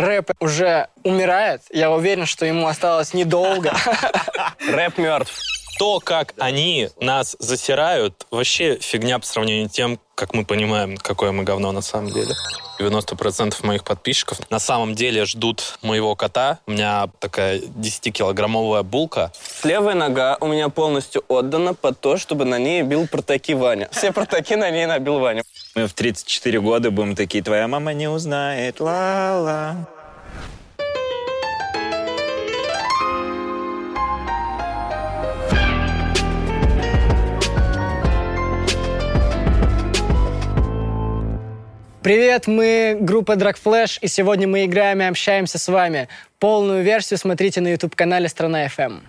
рэп уже умирает. Я уверен, что ему осталось недолго. Рэп мертв. То, как они нас засирают, вообще фигня по сравнению с тем, как мы понимаем, какое мы говно на самом деле. 90% моих подписчиков на самом деле ждут моего кота. У меня такая 10-килограммовая булка. Левая нога у меня полностью отдана под то, чтобы на ней бил протаки Ваня. Все протаки на ней набил Ваня. Мы в 34 года будем такие, твоя мама не узнает, ла-ла. Привет, мы группа Drag Flash, и сегодня мы играем и общаемся с вами. Полную версию смотрите на YouTube-канале «Страна FM».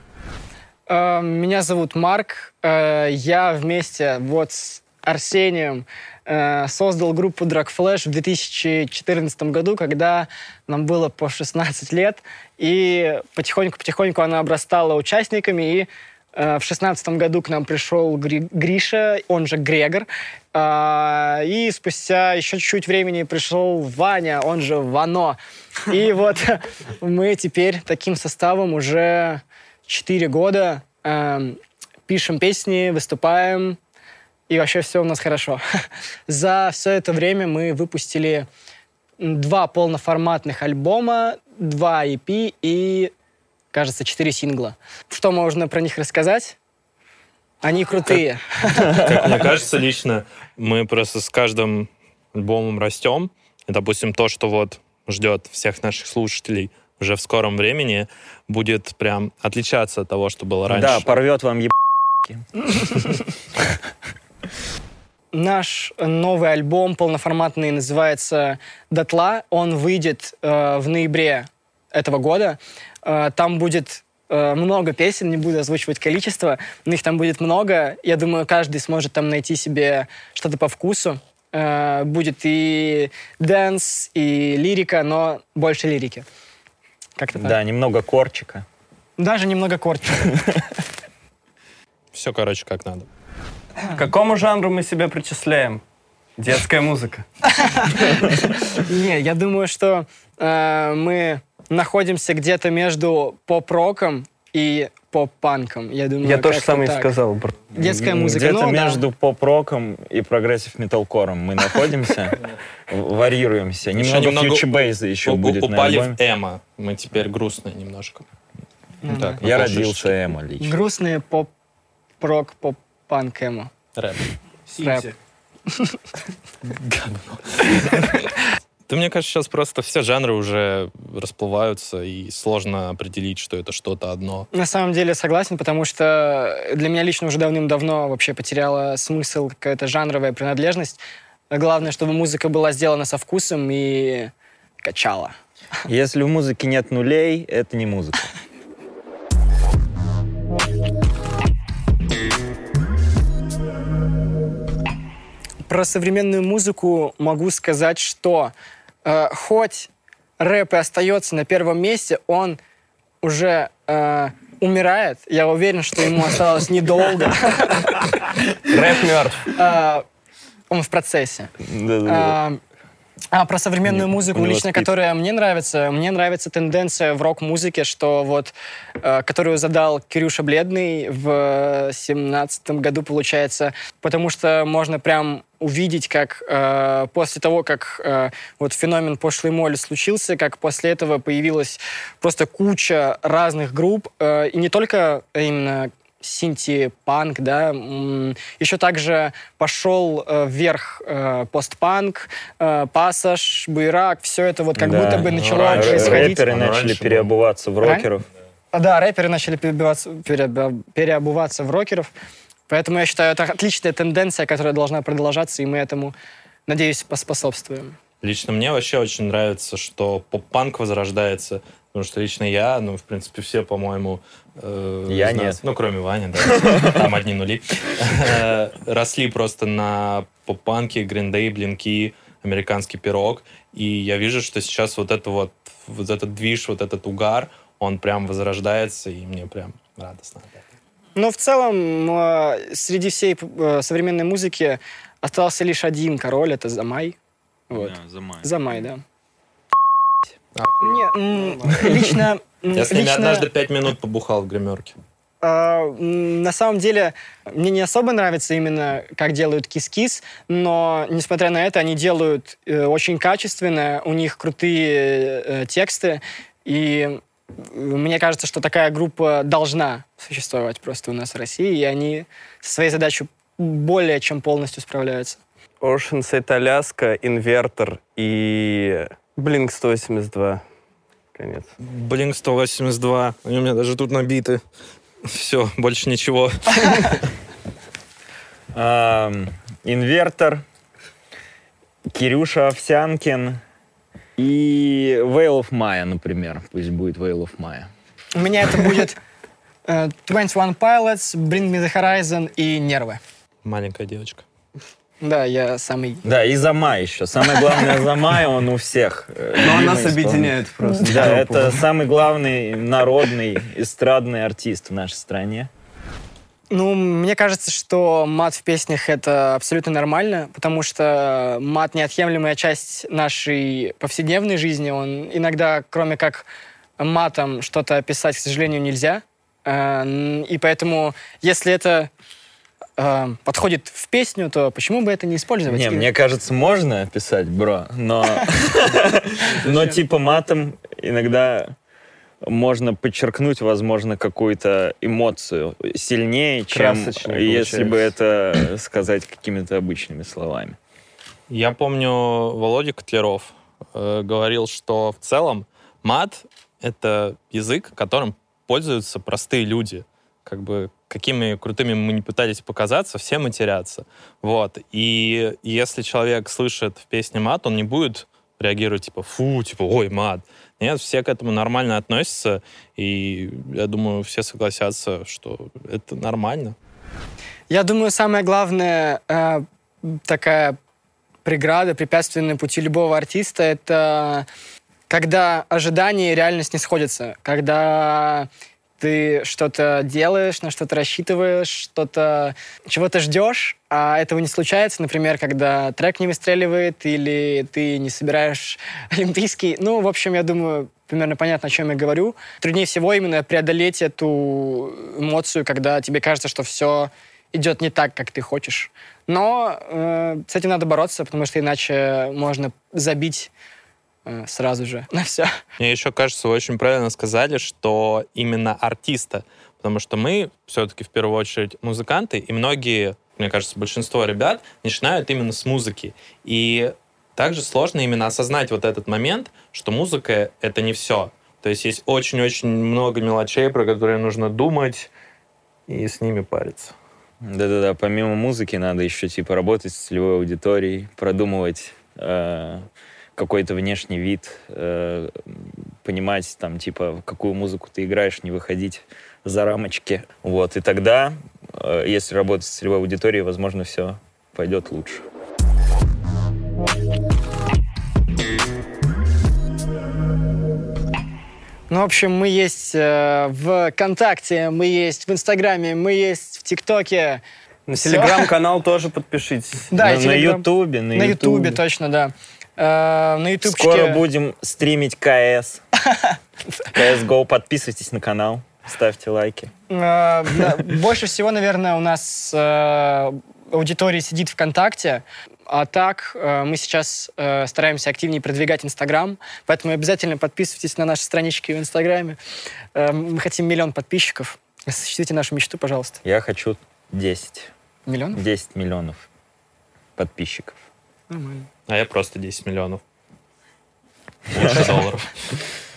Э, Меня зовут Марк. Э, Я вместе вот с Арсением э, создал группу Drag Flash в 2014 году, когда нам было по 16 лет, и потихоньку-потихоньку она обрастала участниками, и Э, В шестнадцатом году к нам пришел Гри- Гриша, он же Грегор. А, И спустя еще чуть-чуть времени пришел Ваня, он же Вано. И вот мы теперь таким составом уже 4 года эм, пишем песни, выступаем, и вообще все у нас хорошо. За все это время мы выпустили два полноформатных альбома, два EP и кажется, четыре сингла. Что можно про них рассказать? Они крутые. Как мне кажется, лично мы просто с каждым альбомом растем. И, допустим, то, что вот ждет всех наших слушателей уже в скором времени, будет прям отличаться от того, что было раньше. Да, порвет вам еб... Наш новый альбом полноформатный называется «Дотла». Он выйдет э, в ноябре этого года. Э, там будет э, много песен, не буду озвучивать количество, но их там будет много. Я думаю, каждый сможет там найти себе что-то по вкусу. Э, будет и dance, и лирика, но больше лирики. Как-то так. Да, немного корчика. Даже немного корчика. Все, короче, как надо. К какому жанру мы себя причисляем? Детская музыка. Не, я думаю, что э, мы находимся где-то между поп-роком и поп-панком. Я думаю, Я то же как-то самое и так. сказал. бр. Детская музыка. Где-то ну, да. между поп-роком и progressive металкором мы находимся, варьируемся. Немного фьючебейза еще будет на упали в эмо. Мы теперь грустные немножко. Ну, так, Я родился эмо лично. Грустные поп-рок, поп-панк эмо. Рэп. Рэп. Да мне кажется, сейчас просто все жанры уже расплываются, и сложно определить, что это что-то одно. На самом деле согласен, потому что для меня лично уже давным-давно вообще потеряла смысл какая-то жанровая принадлежность. Главное, чтобы музыка была сделана со вкусом и качала. Если в музыке нет нулей, это не музыка. Про современную музыку могу сказать, что э, хоть рэп и остается на первом месте, он уже э, умирает. Я уверен, что ему осталось недолго. Рэп мертв. Э, Он в процессе. А, а про современную Не- музыку, лично которая мне нравится, мне нравится тенденция в рок-музыке, что вот, э, которую задал Кирюша Бледный в семнадцатом году, получается, потому что можно прям увидеть, как э, после того, как э, вот феномен пошлой моли случился, как после этого появилась просто куча разных групп, э, и не только именно синти-панк, да, еще также пошел э, вверх э, постпанк, э, пассаж, буерак, все это вот как Да. будто бы начало раньше происходить. Рэперы начали переобуваться в рокеров. А, Да, рэперы начали переобуваться, переобу- переобуваться в рокеров, поэтому я считаю, это отличная тенденция, которая должна продолжаться, и мы этому, надеюсь, поспособствуем. Лично мне вообще очень нравится, что поп-панк возрождается, потому что лично я, ну, в принципе, все, по-моему... э, Я нас- нет. Ну, кроме Вани, да. Там одни нули. Э, Росли просто на поп-панке, гриндей, блинки, американский пирог. И я вижу, что сейчас вот это вот, вот этот движ, вот этот угар, он прям возрождается, и мне прям радостно. Но в целом э, среди всей э, современной музыки остался лишь один король, это Замай. Вот. Замай, да. Лично... Я с ними лично- однажды пять минут побухал в гримерке. А, На самом деле, мне не особо нравится именно, как делают кис-кис, но, несмотря на это, они делают э, очень качественно, у них крутые э, тексты, и мне кажется, что такая группа должна существовать просто у нас в России, и они со своей задачей более чем полностью справляются. Ocean Side Alaska, Инвертор и Blink 182. Конец. Блин, 182. Они у меня даже тут набиты. Все, больше ничего. Инвертор, Кирюша Овсянкин и Veil of Maya, например. Пусть будет Veil of Maya. У меня это будет э, 21 Pilots, Bring Me The Horizon и Нервы. Маленькая девочка. Да, я самый... Да, и за май еще. Самое главное за май, он у всех. э, Но нас объединяет просто. Да, это самый главный народный эстрадный артист в нашей стране. Ну, мне кажется, что мат в песнях это абсолютно нормально, потому что мат неотъемлемая часть нашей повседневной жизни. Он иногда, кроме как матом, что-то описать, к сожалению, нельзя. Э, И поэтому, если это э, подходит в песню, то почему бы это не использовать? Не, И- мне кажется, можно писать, бро, но, но типа матом иногда можно подчеркнуть, возможно, какую-то эмоцию сильнее, чем если бы это сказать какими-то обычными словами. Я помню, Володя Котляров э, говорил, что в целом мат — это язык, которым пользуются простые люди. Как бы какими крутыми мы не пытались показаться, все матерятся. Вот. И если человек слышит в песне мат, он не будет реагировать типа «фу», типа «ой, мат». Нет, все к этому нормально относятся, и я думаю, все согласятся, что это нормально. Я думаю, самое главное э, такая преграда, препятствие на пути любого артиста, это когда ожидания и реальность не сходятся, когда ты что-то делаешь, на что-то рассчитываешь, что-то чего-то ждешь, а этого не случается, например, когда трек не выстреливает или ты не собираешь олимпийский. Ну, в общем, я думаю, примерно понятно, о чем я говорю. Труднее всего именно преодолеть эту эмоцию, когда тебе кажется, что все идет не так, как ты хочешь. Но э, с этим надо бороться, потому что иначе можно забить сразу же на все. Мне еще кажется, вы очень правильно сказали, что именно артиста, потому что мы все-таки в первую очередь музыканты, и многие, мне кажется, большинство ребят начинают именно с музыки. И также сложно именно осознать вот этот момент, что музыка — это не все. То есть есть очень-очень много мелочей, про которые нужно думать и с ними париться. Да-да-да, помимо музыки надо еще типа работать с целевой аудиторией, продумывать э, какой-то внешний вид, э, понимать там типа какую музыку ты играешь, не выходить за рамочки. Вот, и тогда, э, если работать с целевой аудиторией, возможно, все пойдет лучше. Ну, в общем, мы есть э, в ВКонтакте, мы есть в Инстаграме, мы есть в ТикТоке. На телеграм-канал тоже подписывайтесь. Да, на. Ютубе, На Ютубе, точно, да. Э, на Ютубчике... Скоро будем стримить КС. CSGO, подписывайтесь на канал, ставьте лайки. Э, Больше всего, наверное, у нас э, аудитория сидит ВКонтакте, а так э, мы сейчас э, стараемся активнее продвигать Инстаграм, поэтому обязательно подписывайтесь на наши странички в Инстаграме. Э, Мы хотим миллион подписчиков. Осуществите нашу мечту, пожалуйста. Я хочу 10. Миллион? 10 миллионов подписчиков. Нормально. А я просто 10 миллионов. Больше долларов.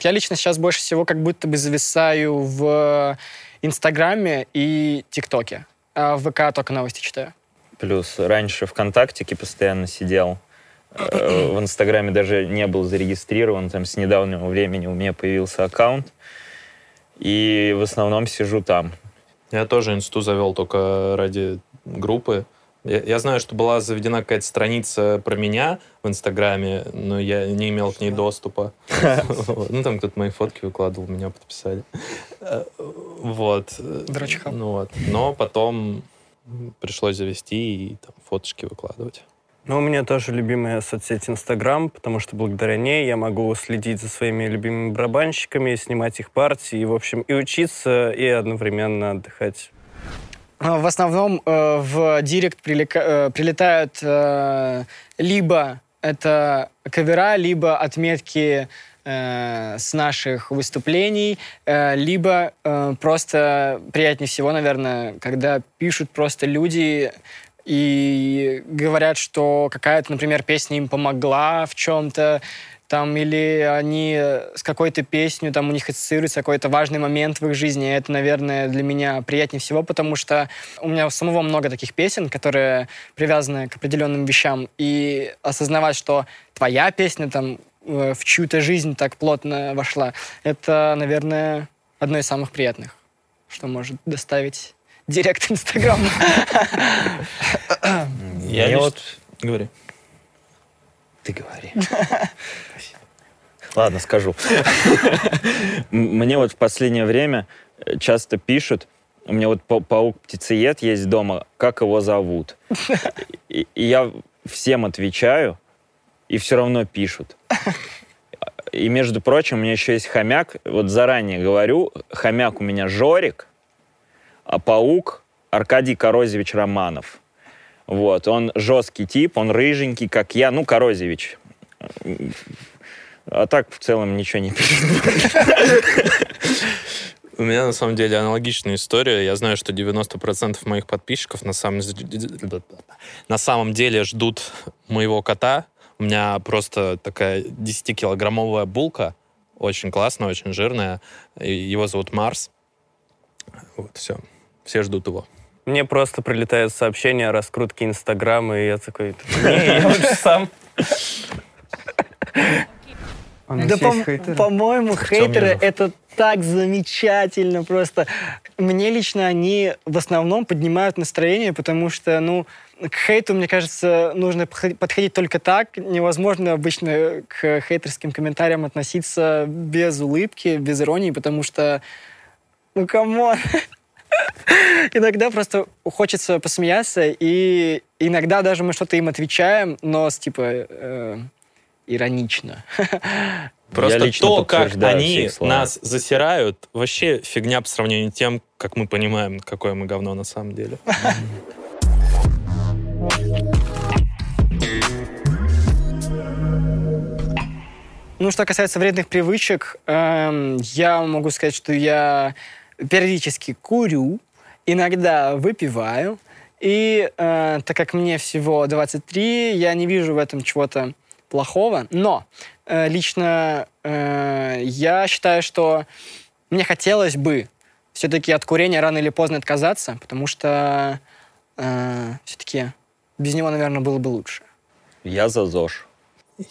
Я лично сейчас больше всего как будто бы зависаю в Инстаграме и ТикТоке. А в ВК только новости читаю. Плюс раньше ВКонтактике постоянно сидел. Э, В Инстаграме даже не был зарегистрирован. Там с недавнего времени у меня появился аккаунт. И в основном сижу там. Я тоже инсту завел только ради группы. Я, я знаю, что была заведена какая-то страница про меня в Инстаграме, но я не имел к ней доступа. Ну, там кто-то мои фотки выкладывал, меня подписали. Э, Вот. Дрочхал. Ну вот. Но потом пришлось завести и там фоточки выкладывать. Ну, у меня тоже любимая соцсеть Инстаграм, потому что благодаря ней я могу следить за своими любимыми барабанщиками, снимать их партии, и, в общем, и учиться, и одновременно отдыхать. А, В основном э, в директ прилека- э, прилетают э, либо это кавера, либо отметки э, с наших выступлений, э, либо э, просто приятнее всего, наверное, когда пишут просто люди и говорят, что какая-то, например, песня им помогла в чем-то, там, или они с какой-то песней, там у них ассоциируется какой-то важный момент в их жизни. И это, наверное, для меня приятнее всего, потому что у меня у самого много таких песен, которые привязаны к определенным вещам. И осознавать, что твоя песня там э, в чью-то жизнь так плотно вошла, это, наверное, одно из самых приятных, что может доставить директ Инстаграма. Я вот... Говори. Ты говори. Ладно, скажу. Мне вот в последнее время э, часто пишут, у меня вот па- паук-птицеед есть дома, как его зовут. И я всем отвечаю, и все равно пишут. И, между прочим, у меня еще есть хомяк. Вот заранее говорю, хомяк у меня Жорик, а паук Аркадий Корозевич Романов. Вот, он жесткий тип, он рыженький, как я, ну, Корозевич. А так в целом ничего не пишет. У меня на самом деле аналогичная история. Я знаю, что 90% моих подписчиков на самом, на самом деле ждут моего кота. У меня просто такая 10-килограммовая булка. Очень классная, очень жирная. Его зовут Марс. Вот, все. Все ждут его. Мне просто прилетают сообщения о раскрутке Инстаграма, и я такой, не, я лучше сам. Да, по-моему, хейтеры это так замечательно просто. Мне лично они в основном поднимают настроение, потому что, ну, к хейту, мне кажется, нужно подходи- подходить только так. Невозможно обычно к хейтерским комментариям относиться без улыбки, без иронии, потому что, ну, come on. Иногда просто хочется посмеяться, и иногда даже мы что-то им отвечаем, но с типа э, иронично. Просто то, как они нас засирают, вообще фигня по сравнению с тем, как мы понимаем, какое мы говно на самом деле. Ну, что касается вредных привычек, эм, я могу сказать, что я периодически курю, иногда выпиваю. И э, так как мне всего 23, я не вижу в этом чего-то плохого. Но э, лично э, я считаю, что мне хотелось бы все-таки от курения рано или поздно отказаться, потому что все-таки без него, наверное, было бы лучше. Я за ЗОЖ.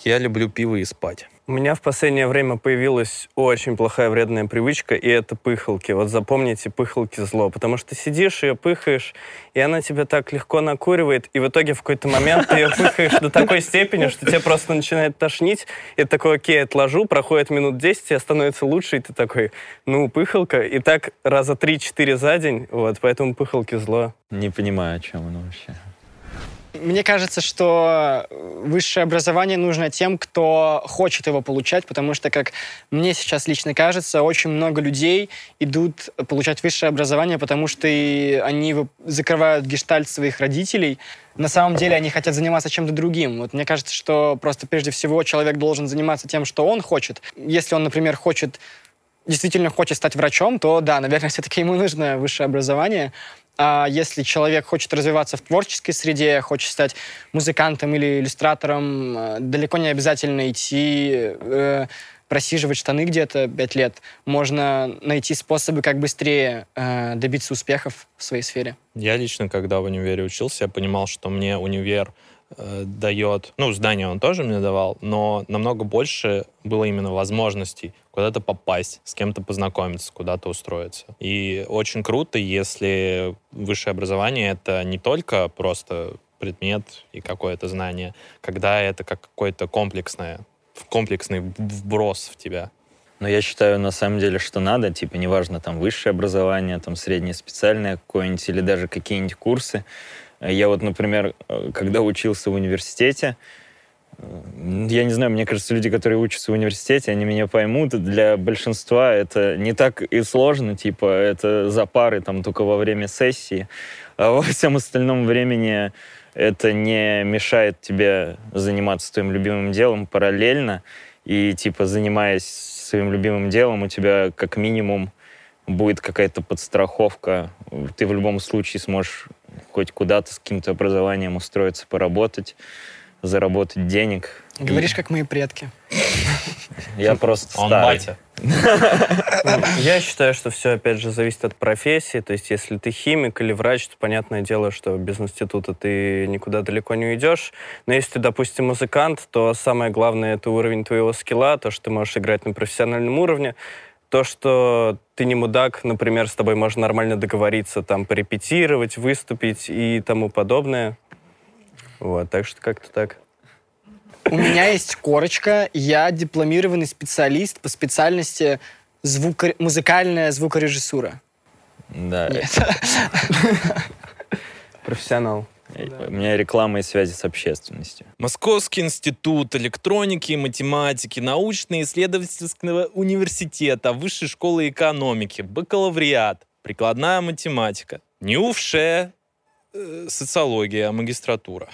Я люблю пиво и спать. У меня в последнее время появилась очень плохая вредная привычка, и это пыхалки. Вот запомните, пыхалки зло, потому что сидишь ее пыхаешь, и она тебя так легко накуривает, и в итоге в какой-то момент ты ее пыхаешь до такой степени, что тебе просто начинает тошнить, и такой, окей, отложу, проходит минут 10, тебе становится лучше, и ты такой, ну, пыхалка, и так раза 3-4 за день, вот, поэтому пыхалки зло. Не понимаю, о чем оно вообще. Мне кажется, что высшее образование нужно тем, кто хочет его получать, потому что, как мне сейчас лично кажется, очень много людей идут получать высшее образование, потому что и они закрывают гештальт своих родителей. На самом деле они хотят заниматься чем-то другим. Вот мне кажется, что просто прежде всего человек должен заниматься тем, что он хочет. Если он, например, хочет действительно хочет стать врачом, то да, наверное, все-таки ему нужно высшее образование. А если человек хочет развиваться в творческой среде, хочет стать музыкантом или иллюстратором, э, далеко не обязательно идти э, просиживать штаны где-то пять лет. Можно найти способы, как быстрее э, добиться успехов в своей сфере. Я лично, когда в универе учился, я понимал, что мне универ э, дает, ну, здание он тоже мне давал, но намного больше было именно возможностей куда-то попасть, с кем-то познакомиться, куда-то устроиться. И очень круто, если высшее образование — это не только просто предмет и какое-то знание, когда это как какое-то комплексное, комплексный вброс в тебя. Но я считаю, на самом деле, что надо, типа, неважно, там, высшее образование, там, среднее специальное какое-нибудь, или даже какие-нибудь курсы, Я вот, например, э, когда учился в университете, э, я не знаю, мне кажется, люди, которые учатся в университете, они меня поймут. Для большинства это не так и сложно, типа, это за пары там только во время сессии. А во всем остальном времени это не мешает тебе заниматься твоим любимым делом параллельно. И, типа, занимаясь своим любимым делом, у тебя как минимум будет какая-то подстраховка. Ты в любом случае сможешь хоть куда-то с каким-то образованием устроиться, поработать, заработать денег. Говоришь, как мои предки. Я просто Он старый. батя. Я считаю, что все, опять же, зависит от профессии. То есть, если ты химик или врач, то понятное дело, что без института ты никуда далеко не уйдешь. Но если ты, допустим, музыкант, то самое главное — это уровень твоего скилла, то, что ты можешь играть на профессиональном уровне. То, что ты не мудак, например, с тобой можно нормально договориться, там, порепетировать, выступить и тому подобное. Вот, так что как-то так. У меня есть корочка. Я дипломированный специалист по специальности звуко- музыкальная звукорежиссура. Да. Нет. Профессионал. У меня реклама и связи с общественностью. Московский институт электроники и математики, научно-исследовательского университета, высшей школы экономики, бакалавриат, прикладная математика, НИУФШЕ, э, социология, магистратура.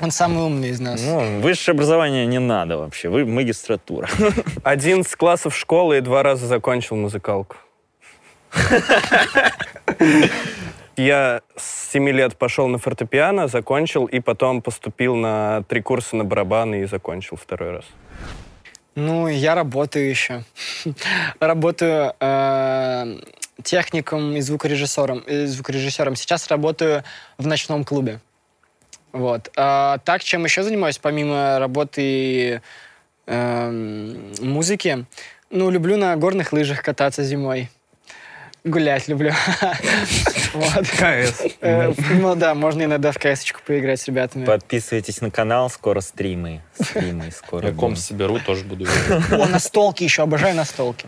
Он самый умный из нас. Ну, высшее образование не надо вообще. Вы магистратура. 11 классов школы и два раза закончил музыкалку. Я с 7 лет пошел на фортепиано, закончил, и потом поступил на три курса на барабаны и закончил второй раз. Ну, я работаю еще. работаю э, техником и звукорежиссером, звукорежиссером. Сейчас работаю в ночном клубе. Вот. А так, чем еще занимаюсь, помимо работы эм, музыки? Ну, люблю на горных лыжах кататься зимой. Гулять люблю. Вот. КС. Э, Ну да, можно иногда в кс поиграть с ребятами. Подписывайтесь на канал, скоро стримы. Стримы скоро. Я комп соберу, тоже буду играть. О, настолки еще, обожаю настолки.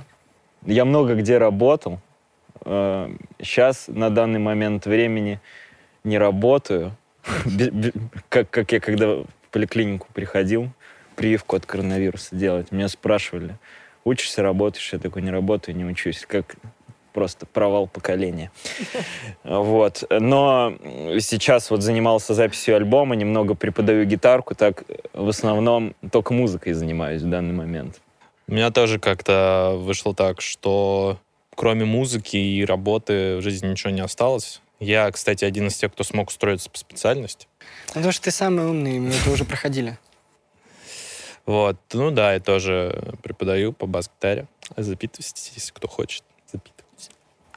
Я много где работал. Сейчас, на данный момент времени, не работаю. Как, как я когда в поликлинику приходил, прививку от коронавируса делать, меня спрашивали, учишься, работаешь? Я такой, не работаю, не учусь. Как просто провал поколения. Вот. Но сейчас вот занимался записью альбома, немного преподаю гитарку, так в основном только музыкой занимаюсь в данный момент. У меня тоже как-то вышло так, что кроме музыки и работы в жизни ничего не осталось. Я, кстати, один из тех, кто смог устроиться по специальности. Ну, Потому что ты самый умный, мы это уже проходили. Вот, ну да, я тоже преподаю по бас-гитаре. Записывайтесь, если кто хочет.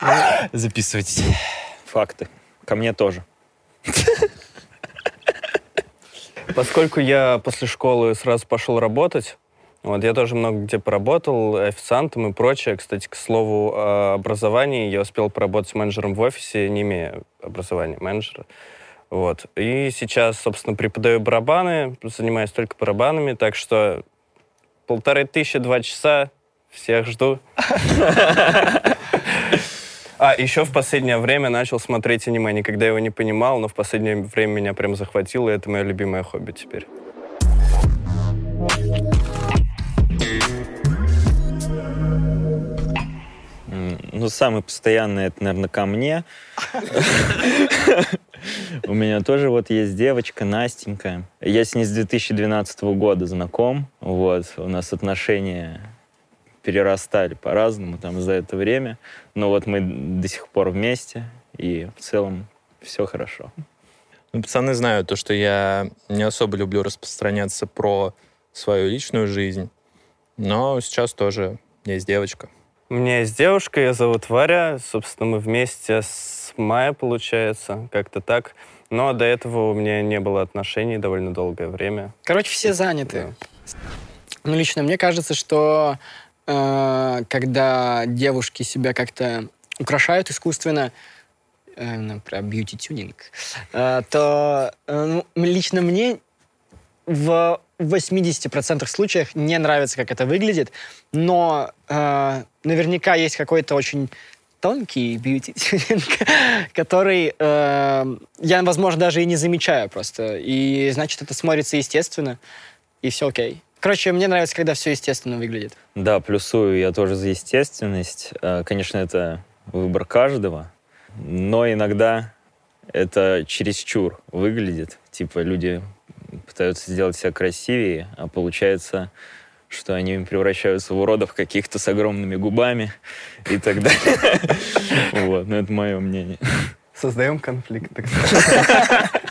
Записывайтесь. Факты. Ко мне тоже. Поскольку я после школы сразу пошел работать, вот, я тоже много где поработал, официантом и прочее. Кстати, к слову о образовании, я успел поработать менеджером в офисе, не имея образования менеджера. Вот. И сейчас, собственно, преподаю барабаны, занимаюсь только барабанами, так что полторы тысячи, два часа, всех жду. А, еще в последнее время начал смотреть аниме. Никогда его не понимал, но в последнее время меня прям захватило, и это мое любимое хобби теперь. Ну, самый постоянный, это, наверное, ко мне. У меня тоже вот есть девочка, Настенька. Я с ней с 2012 года знаком. Вот, у нас отношения перерастали по-разному там за это время. Но вот мы до сих пор вместе, и в целом все хорошо. Ну, пацаны знают то, что я не особо люблю распространяться про свою личную жизнь. Но сейчас тоже есть девочка. У меня есть девушка, ее зовут Варя. Собственно, мы вместе с мая, получается, как-то так. Но до этого у меня не было отношений довольно долгое время. Короче, все заняты. Ну, лично мне кажется, что когда девушки себя как-то украшают искусственно, э, ну, про бьюти-тюнинг, э, то э, ну, лично мне в 80% случаях не нравится, как это выглядит, но э, наверняка есть какой-то очень тонкий бьюти-тюнинг, который э, я, возможно, даже и не замечаю просто. И, значит, это смотрится естественно, и все окей. Короче, мне нравится, когда все естественно выглядит. Да, плюсую я тоже за естественность. Э, Конечно, это выбор каждого, но иногда это чересчур выглядит. Типа люди пытаются сделать себя красивее, а получается, что они превращаются в уродов каких-то с огромными губами и так далее. Вот, ну это мое мнение. Создаем конфликт, так сказать.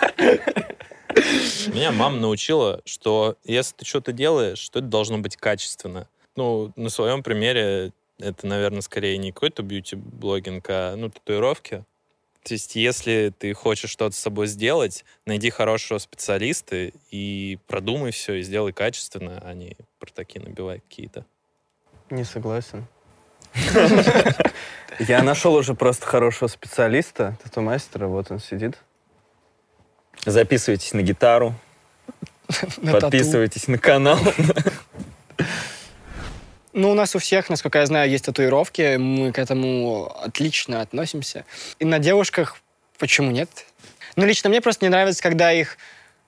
Меня мама научила, что если ты что-то делаешь, то это должно быть качественно. Ну, на своем примере это, наверное, скорее не какой-то бьюти-блогинг, а ну, татуировки. То есть, если ты хочешь что-то с собой сделать, найди хорошего специалиста и продумай все, и сделай качественно, а не про такие набивай какие-то. Не согласен. Я нашел уже просто хорошего специалиста, тату-мастера, вот он сидит. Записывайтесь на гитару, На тату. подписывайтесь на канал. Ну, у нас у всех, насколько я знаю, есть татуировки. Мы к этому отлично относимся. И на девушках почему нет? Ну, лично мне просто не нравится, когда их,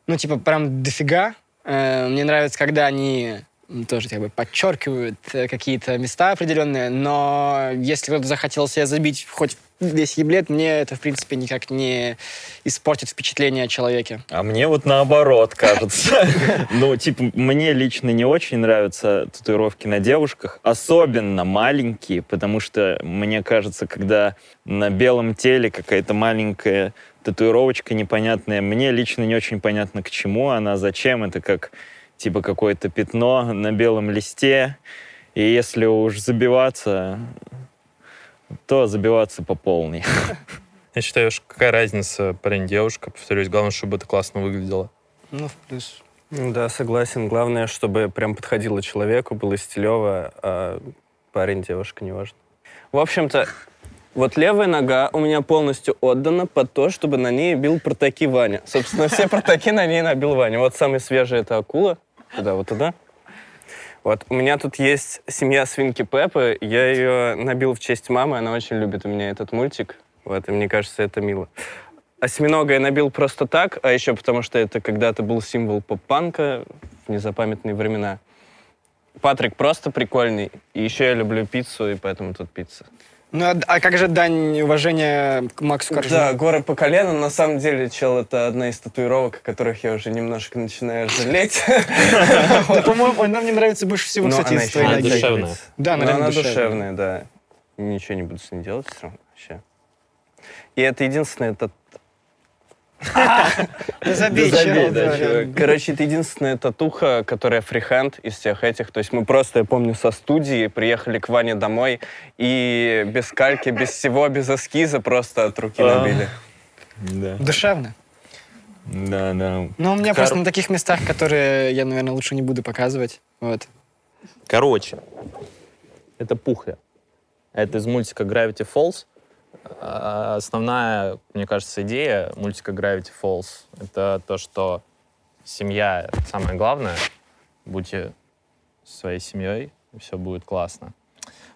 ну, типа, прям дофига. Э, Мне нравится, когда они тоже как бы подчеркивают э, какие-то места определенные, но если кто-то захотел себе забить хоть весь еблет, мне это, в принципе, никак не испортит впечатление о человеке. А мне вот наоборот кажется. Ну, типа, мне лично не очень нравятся татуировки на девушках, особенно маленькие, потому что мне кажется, когда на белом теле какая-то маленькая татуировочка непонятная, мне лично не очень понятно, к чему она, зачем. Это как, типа, какое-то пятно на белом листе. И если уж забиваться, то забиваться по полной. Я считаю, что какая разница, парень-девушка, повторюсь, главное, чтобы это классно выглядело. Ну, в плюс. Ну Да, согласен. Главное, чтобы прям подходило человеку, было стилево, а парень, девушка, неважно. В общем-то, вот левая нога у меня полностью отдана под то, чтобы на ней бил протаки Ваня. Собственно, все протаки на ней набил Ваня. Вот самый свежий это акула. Туда, вот туда. Вот, у меня тут есть семья свинки Пеппы. Я ее набил в честь мамы. Она очень любит у меня этот мультик. Вот, и мне кажется, это мило. Осьминога я набил просто так, а еще потому, что это когда-то был символ поп-панка в незапамятные времена. Патрик просто прикольный. И еще я люблю пиццу, и поэтому тут пицца. Ну, а, а как же дань уважения к Максу Коржину? Да, горы по колено. На самом деле, чел, это одна из татуировок, о которых я уже немножко начинаю жалеть. По-моему, она мне нравится больше всего, Но кстати, из твоей Она ноги. душевная. Да, она она душевная. да. Ничего не буду с ней делать все равно вообще. И это единственное, это Да забей, Да забей, чел, да, да, чувак. Короче, это единственная татуха, которая фрихенд из всех этих. То есть мы просто, я помню, со студии приехали к Ване домой и без кальки, без всего, без эскиза просто от руки А. набили. Да, Душевно. да, да. Но у меня Кор- просто на таких местах, которые я, наверное, лучше не буду показывать. Вот. Короче, это пухля. Это из мультика Gravity Falls. А, Основная, мне кажется, идея мультика Gravity Falls — это то, что семья — самое главное. Будьте своей семьей, и все будет классно.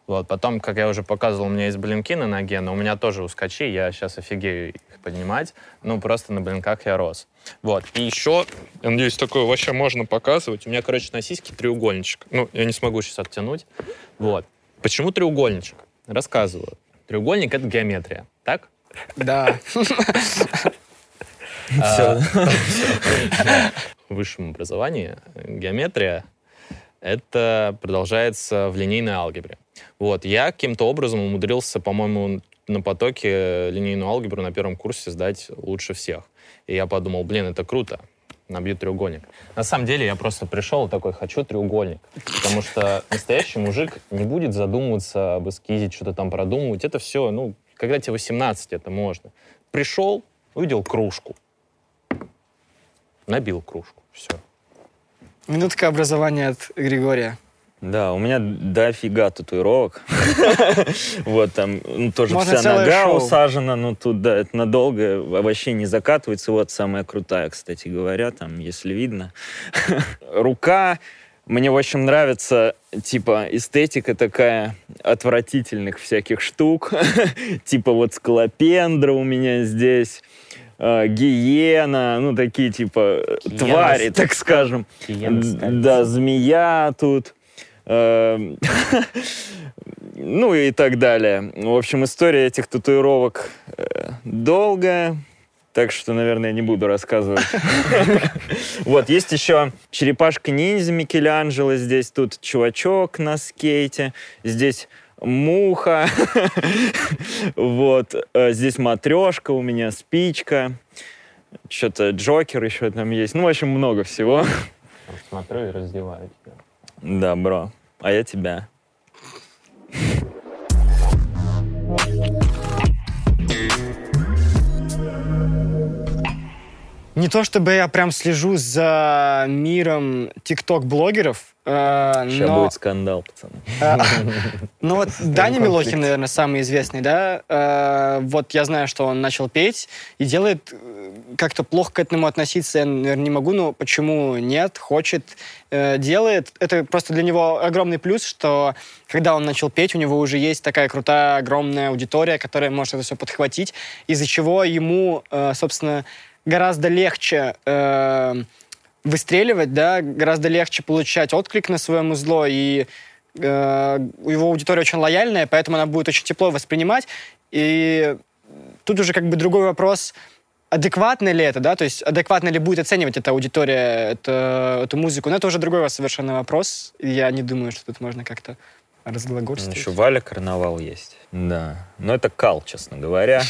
Вот, потом, как я уже показывал, у меня есть блинки на ноге, но у меня тоже ускочи, я сейчас офигею их поднимать. Ну, просто на блинках я рос. Вот, и еще, я надеюсь, такое вообще можно показывать. У меня, короче, на сиське треугольничек. Ну, я не смогу сейчас оттянуть. Вот. Почему треугольничек? Рассказываю. Треугольник — это геометрия, так? Да. А, В высшем образовании геометрия — это продолжается в линейной алгебре. Вот, я каким-то образом умудрился, по-моему, на потоке линейную алгебру на первом курсе сдать лучше всех. И я подумал, блин, это круто, набью треугольник. На самом деле я просто пришел и такой, хочу треугольник. Потому что настоящий мужик не будет задумываться об эскизе, что-то там продумывать. Это все, ну, когда тебе 18, это можно. Пришел, увидел кружку. Набил кружку. Все. Минутка образования от Григория. Да, у меня дофига татуировок. Вот там ну, тоже вся нога усажена, ну тут, да, это надолго вообще не закатывается. Вот самая крутая, кстати говоря, там, если видно. Рука, Мне, в общем, нравится, типа, эстетика такая отвратительных всяких штук. типа вот скалопендра у меня здесь, э, гиена, ну, такие, типа, Гиена твари, с- так скажем. Гиена Да, змея тут. Эм, Ну и так далее. В общем, история этих татуировок э, долгая, так что, наверное, не буду рассказывать. Вот, есть еще черепашка-ниндзя Микеланджело, здесь тут чувачок на скейте, здесь муха, вот, э, здесь матрешка, у меня спичка, что-то Джокер еще там есть, ну, в общем, много всего. Смотрю и раздеваю тебя. Да, бро. А я тебя. Не то чтобы я прям слежу за миром тикток-блогеров, э, Сейчас но... будет скандал, пацаны. А, Ну вот Даня Милохин, наверное, самый известный, да? Э, Вот я знаю, что он начал петь и делает э, как-то плохо к этому относиться, я, наверное, не могу, но почему нет, хочет, э, делает. Это просто для него огромный плюс, что когда он начал петь, у него уже есть такая крутая, огромная аудитория, которая может это все подхватить, из-за чего ему, э, собственно, гораздо легче э, выстреливать, да, гораздо легче получать отклик на свое музло, и э, его аудитория очень лояльная, поэтому она будет очень тепло воспринимать. И тут уже как бы другой вопрос, адекватно ли это, да, то есть адекватно ли будет оценивать эта аудитория это, эту музыку, но это уже другой совершенно вопрос. Я не думаю, что тут можно как-то разглагольствовать. Еще Валя Карнавал есть. Да. Но это кал, честно говоря.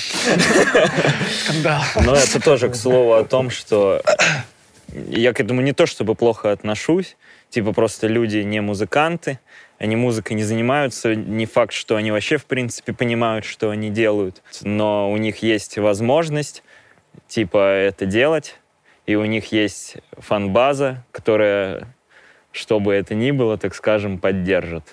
Скандал. Но это тоже, к слову, о том, что я к этому не то чтобы плохо отношусь, типа просто люди не музыканты, они музыкой не занимаются, не факт, что они вообще, в принципе, понимают, что они делают, но у них есть возможность, типа, это делать, и у них есть фан-база, которая, что бы это ни было, так скажем, поддержит.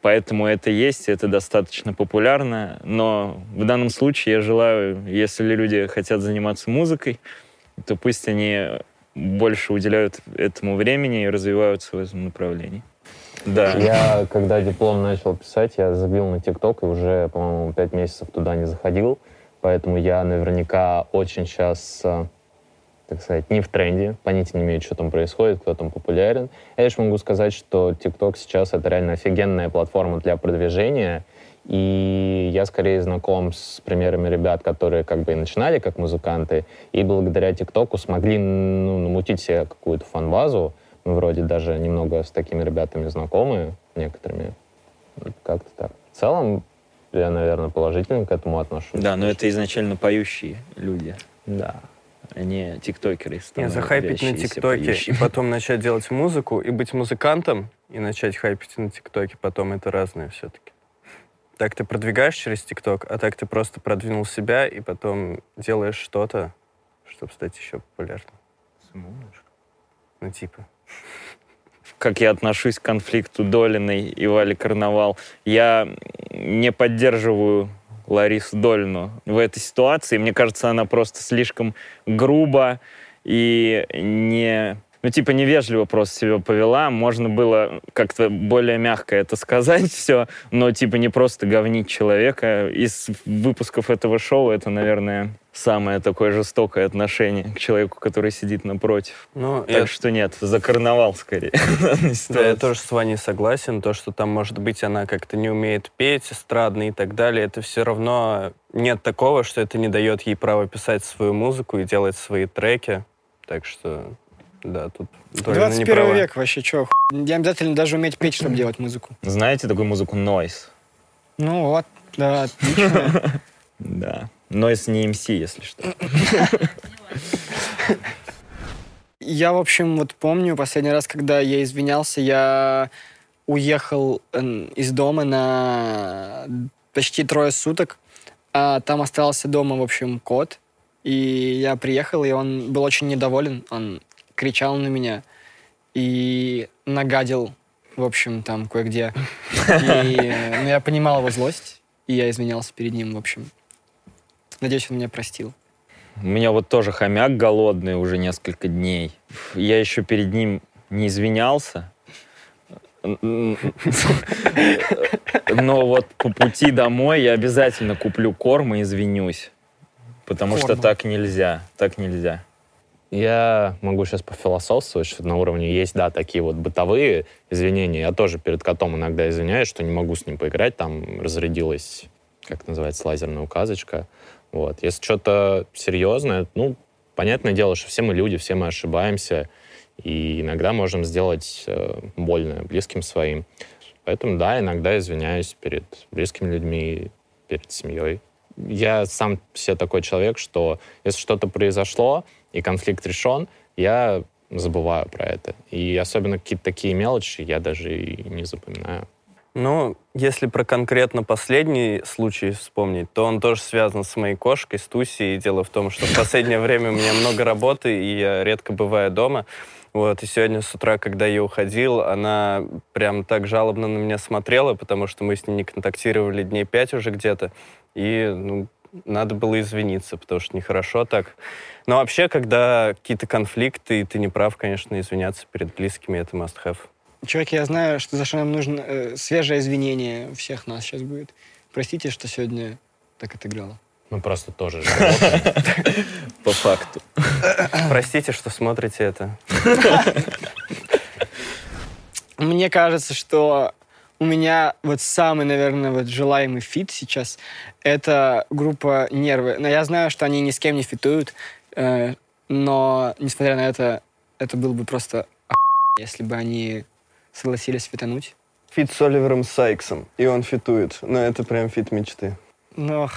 Поэтому это есть, это достаточно популярно, но в данном случае я желаю, если люди хотят заниматься музыкой, то пусть они больше уделяют этому времени и развиваются в этом направлении. Да. Я, когда диплом начал писать, я забил на ТикТок и уже, по-моему, пять месяцев туда не заходил. Поэтому я наверняка очень сейчас, э, так сказать, не в тренде, понятия не имею, что там происходит, кто там популярен. Я лишь могу сказать, что ТикТок сейчас это реально офигенная платформа для продвижения. И я скорее знаком с примерами ребят, которые как бы и начинали как музыканты, и благодаря ТикТоку смогли ну, намутить себе какую-то фан-базу. Мы вроде даже немного с такими ребятами знакомы, некоторыми. Вот Как-то так. В целом, я, наверное, положительно к этому отношусь. Да, но это изначально поющие люди, Да. А не тиктокеры. Не, захайпить на ТикТоке и потом начать делать музыку, и быть музыкантом, и начать хайпить на ТикТоке потом, это разное все-таки. Так ты продвигаешь через ТикТок, а так ты просто продвинул себя, и потом делаешь что-то, чтобы стать еще популярным. Ну, типа. как я отношусь к конфликту Долиной и Вали Карнавал. Я не поддерживаю Ларису Долину в этой ситуации. Мне кажется, она просто слишком грубо и не... Ну, типа, невежливо просто себя повела. Можно было как-то более мягко это сказать все, но, типа, не просто говнить человека. Из выпусков этого шоу это, наверное, самое такое жестокое отношение к человеку, который сидит напротив. Ну, Так я, что нет, за карнавал скорее. да, я тоже с Ваней согласен. То, что там, может быть, она как-то не умеет петь, эстрадно и так далее, это все равно нет такого, что это не дает ей права писать свою музыку и делать свои треки. Так что, да, тут Долина не 21 права. век вообще, чё, не обязательно даже уметь петь, чтобы делать музыку. Знаете такую музыку Noise? Ну вот, да, отлично. Да. Noise не MC, если что. Я, в общем, вот помню последний раз, когда я извинялся, я уехал из дома на почти трое суток, а там остался дома, в общем, кот. И я приехал, и он был очень недоволен, он кричал на меня и нагадил, в общем, там кое-где. И э, ну, я понимал его злость, и я извинялся перед ним, в общем. Надеюсь, он меня простил. У меня вот тоже хомяк голодный уже несколько дней. Я еще перед ним не извинялся, Но вот по пути домой я обязательно куплю корм и извинюсь. Потому что Корма. так нельзя. Так нельзя. Я могу сейчас пофилософствовать, что на уровне есть, да, такие вот бытовые извинения. Я тоже перед котом иногда извиняюсь, что не могу с ним поиграть. Там разрядилась, как называется, лазерная указочка. Вот. Если что-то серьезное, ну, понятное дело, что все мы люди, все мы ошибаемся. И иногда можем сделать э, больно близким своим. Поэтому, да, иногда извиняюсь перед близкими людьми, перед семьей. Я сам все такой человек, что если что-то произошло, и конфликт решен, я забываю про это. И особенно какие-то такие мелочи я даже и не запоминаю. Ну, если про конкретно последний случай вспомнить, то он тоже связан с моей кошкой, с Тусей. И дело в том, что в последнее время у меня много работы, и я редко бываю дома. Вот, и сегодня с утра, когда я уходил, она прям так жалобно на меня смотрела, потому что мы с ней не контактировали дней пять уже где-то. И, ну, надо было извиниться, потому что нехорошо так. Но вообще, когда какие-то конфликты, и ты не прав, конечно, извиняться перед близкими, это must have. Чуваки, я знаю, что за что нам нужно э, свежее извинение всех нас сейчас будет. Простите, что сегодня так отыграло. Мы просто тоже. По факту. Простите, что смотрите это. Мне кажется, что у меня вот самый, наверное, вот желаемый фит сейчас — это группа «Нервы». Но я знаю, что они ни с кем не фитуют, э, но, несмотря на это, это было бы просто если бы они согласились фитануть. Фит с Оливером Сайксом, и он фитует. Ну, это прям фит мечты. Но, ох.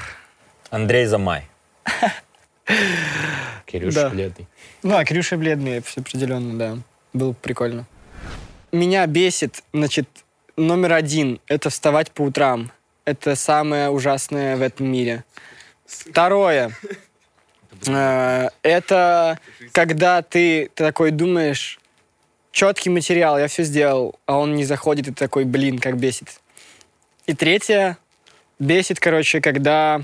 Андрей Замай. Кирюша Да. бледный. ну, а Кирюша бледный, все определенно, да. Было бы прикольно. Меня бесит, значит, номер один — это вставать по утрам. Это самое ужасное в этом мире. Второе э, — это когда ты, ты такой думаешь, четкий материал, я все сделал, а он не заходит, и ты такой, блин, как бесит. И третье, бесит, короче, когда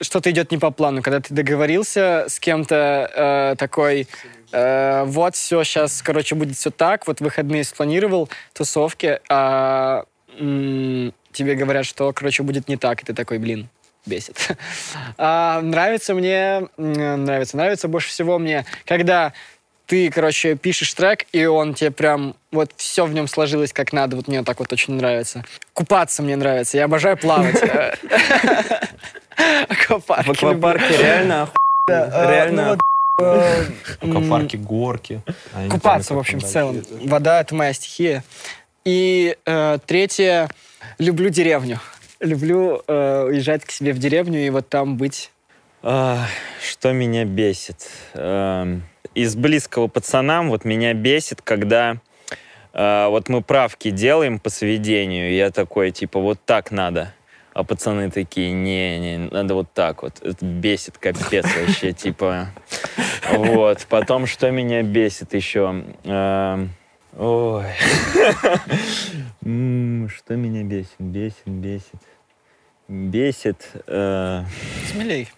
что-то идет не по плану, когда ты договорился с кем-то э, такой, э, вот все, сейчас, короче, будет все так, вот выходные спланировал, тусовки, а м, тебе говорят, что, короче, будет не так, и ты такой, блин, бесит. А, нравится мне, нравится, нравится больше всего мне, когда ты, короче, пишешь трек, и он тебе прям, вот все в нем сложилось как надо, вот мне так вот очень нравится. Купаться мне нравится, я обожаю плавать. В аквапарке реально оху- Реально. М, Аквапарки, горки. А Купаться, в общем, в целом. Вода — это моя стихия. И э, третье, люблю деревню. Люблю э, уезжать к себе в деревню и вот там быть. А, Что меня бесит? Эм, Из близкого пацанам вот меня бесит, когда э, вот мы правки делаем по сведению, я такой, типа, вот так надо. А пацаны такие, не, не, надо вот так вот. Это бесит капец вообще, типа. Вот. Потом, что меня бесит еще? Эм, Ой. Что меня бесит? Бесит, бесит. Бесит. э, Смелей.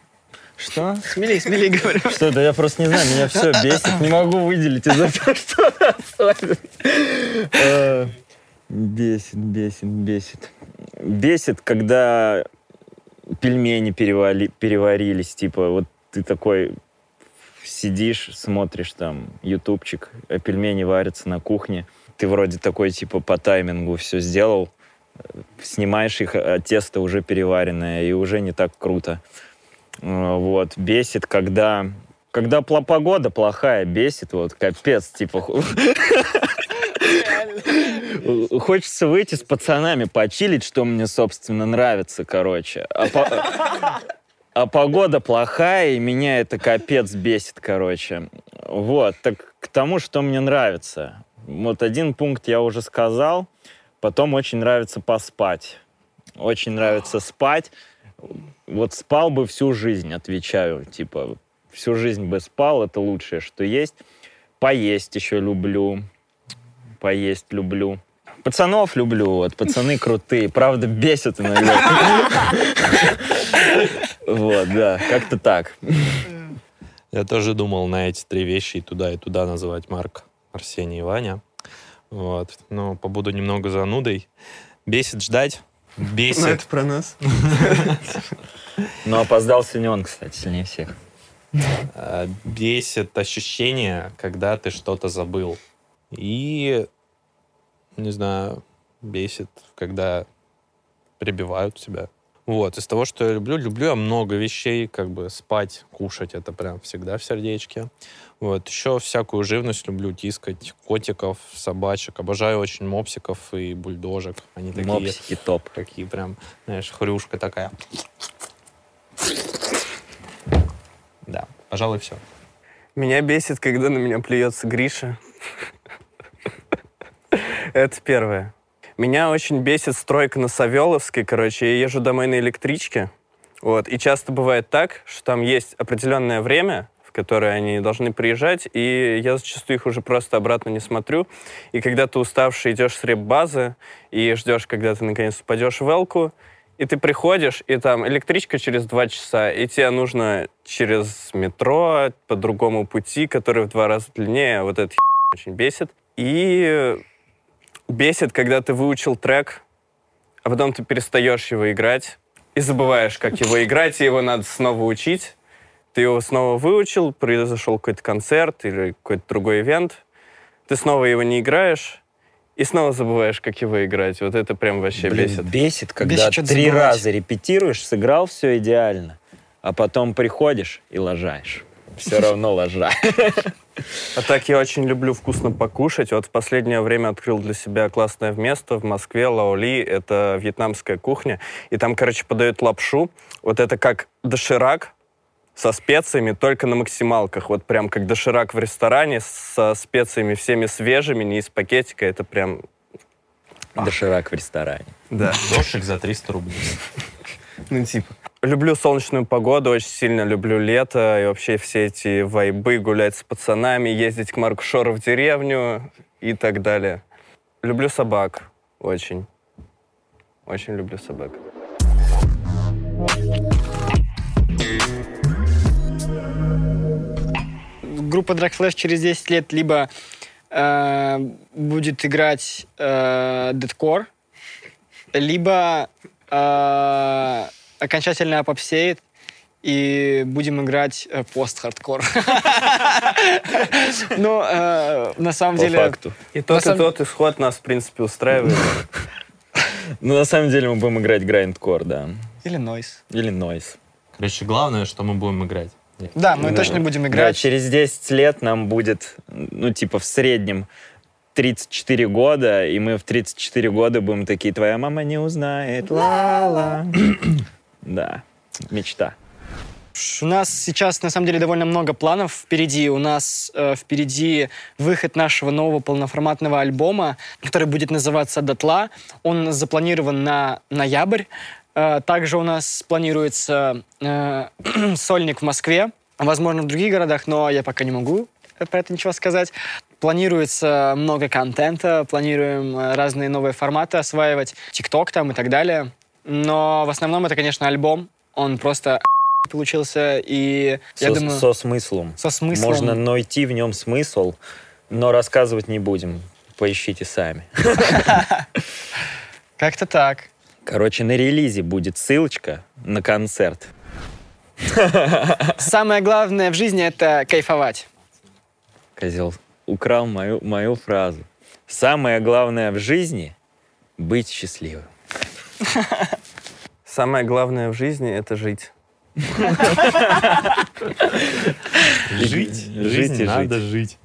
Что? Смелей, смелей говорю. Что, да я просто не знаю, меня все бесит, не могу выделить из этого, что. Э, Бесит, бесит, бесит. Бесит, когда пельмени перевали, переварились, типа, вот ты такой сидишь, смотришь там ютубчик, а пельмени варятся на кухне, ты вроде такой, типа, по таймингу все сделал, э, снимаешь их, а тесто уже переваренное, и уже не так круто. Э, Вот, бесит, когда... Когда погода плохая, бесит, вот, капец, типа... Хочется выйти с пацанами, почилить, что мне, собственно, нравится, короче. А, по- а погода плохая, и меня это капец бесит, короче. Вот, так к тому, что мне нравится. Вот один пункт я уже сказал, потом очень нравится поспать. Очень нравится спать. Вот спал бы всю жизнь, отвечаю. Типа, всю жизнь бы спал, это лучшее, что есть. Поесть еще люблю. Поесть люблю. Пацанов люблю, вот, пацаны крутые. Правда, бесят иногда. Вот, да, как-то так. Я тоже думал на эти три вещи и туда, и туда называть Марк, Арсений и Ваня. Вот. Но побуду немного занудой. Бесит ждать. Ну, Бесит. это про нас. Но опоздал сегодня он, кстати, сильнее всех. Э, бесит ощущение, когда ты что-то забыл. И, не знаю, бесит, когда прибивают тебя. Вот, из того, что я люблю, люблю я много вещей, как бы спать, кушать, это прям всегда в сердечке. Вот, еще всякую живность люблю тискать, котиков, собачек. Обожаю очень мопсиков и бульдожек. Они такие, Мопсики топ. такие прям, знаешь, хрюшка такая. Да, пожалуй, все. Меня бесит, когда на меня плюется Гриша. Это первое. Меня очень бесит стройка на Савеловской, короче. Я езжу домой на электричке. Вот. И часто бывает так, что там есть определенное время, в которое они должны приезжать, и я зачастую их уже просто обратно не смотрю. И когда ты уставший идешь с реп-базы и ждешь, когда ты наконец упадешь в Элку, и ты приходишь, и там электричка через два часа, и тебе нужно через метро по другому пути, который в два раза длиннее. Вот это очень бесит. И бесит, когда ты выучил трек, а потом ты перестаешь его играть и забываешь, как его играть, и его надо снова учить. Ты его снова выучил, произошел какой-то концерт или какой-то другой ивент, ты снова его не играешь, и снова забываешь, как его играть. Вот это прям вообще Блин, бесит. бесит, когда Бесит три забывать. раза репетируешь, сыграл все идеально, а потом приходишь и лажаешь. Все равно лажаешь. А так я очень люблю вкусно покушать. Вот в последнее время открыл для себя классное место в Москве, Лаоли. Это вьетнамская кухня. И там, короче, подают лапшу. Вот это как доширак со специями, только на максималках. Вот прям как доширак в ресторане со специями всеми свежими, не из пакетика. Это прям... Доширак в ресторане. Да. Дошик за 300 рублей. Ну, типа. Люблю солнечную погоду, очень сильно люблю лето и вообще все эти вайбы, гулять с пацанами, ездить к Марку Шору в деревню и так далее. Люблю собак очень. Очень люблю собак. Группа Drag Flash через 10 лет либо э, будет играть э, дедкор, либо э, окончательно опопсеет и будем играть э, пост-хардкор. Ну, на самом По деле... факту. И тот, и тот исход нас, в принципе, устраивает. Ну, на самом деле мы будем играть грайндкор, да. Или нойс. Или нойс. Короче, главное, что мы будем играть. Да, мы точно будем играть. через 10 лет нам будет, ну, типа, в среднем 34 года, и мы в 34 года будем такие, твоя мама не узнает, ла-ла. Да, мечта. У нас сейчас, на самом деле, довольно много планов впереди. У нас э, впереди выход нашего нового полноформатного альбома, который будет называться «Дотла». Он запланирован на ноябрь. Э, также у нас планируется э, сольник в Москве, возможно, в других городах, но я пока не могу про это ничего сказать. Планируется много контента, планируем э, разные новые форматы осваивать, ТикТок там и так далее. Но в основном это, конечно, альбом. Он просто получился, и я Со, думаю, со смыслом. со смыслом. Можно найти в нем смысл, но рассказывать не будем. Поищите сами. Как-то так. Короче, на релизе будет ссылочка на концерт. Самое главное в жизни — это кайфовать. Козел украл мою, мою фразу. Самое главное в жизни — быть счастливым. Самое главное в жизни — это жить. Жить, Жить и надо жить. жить.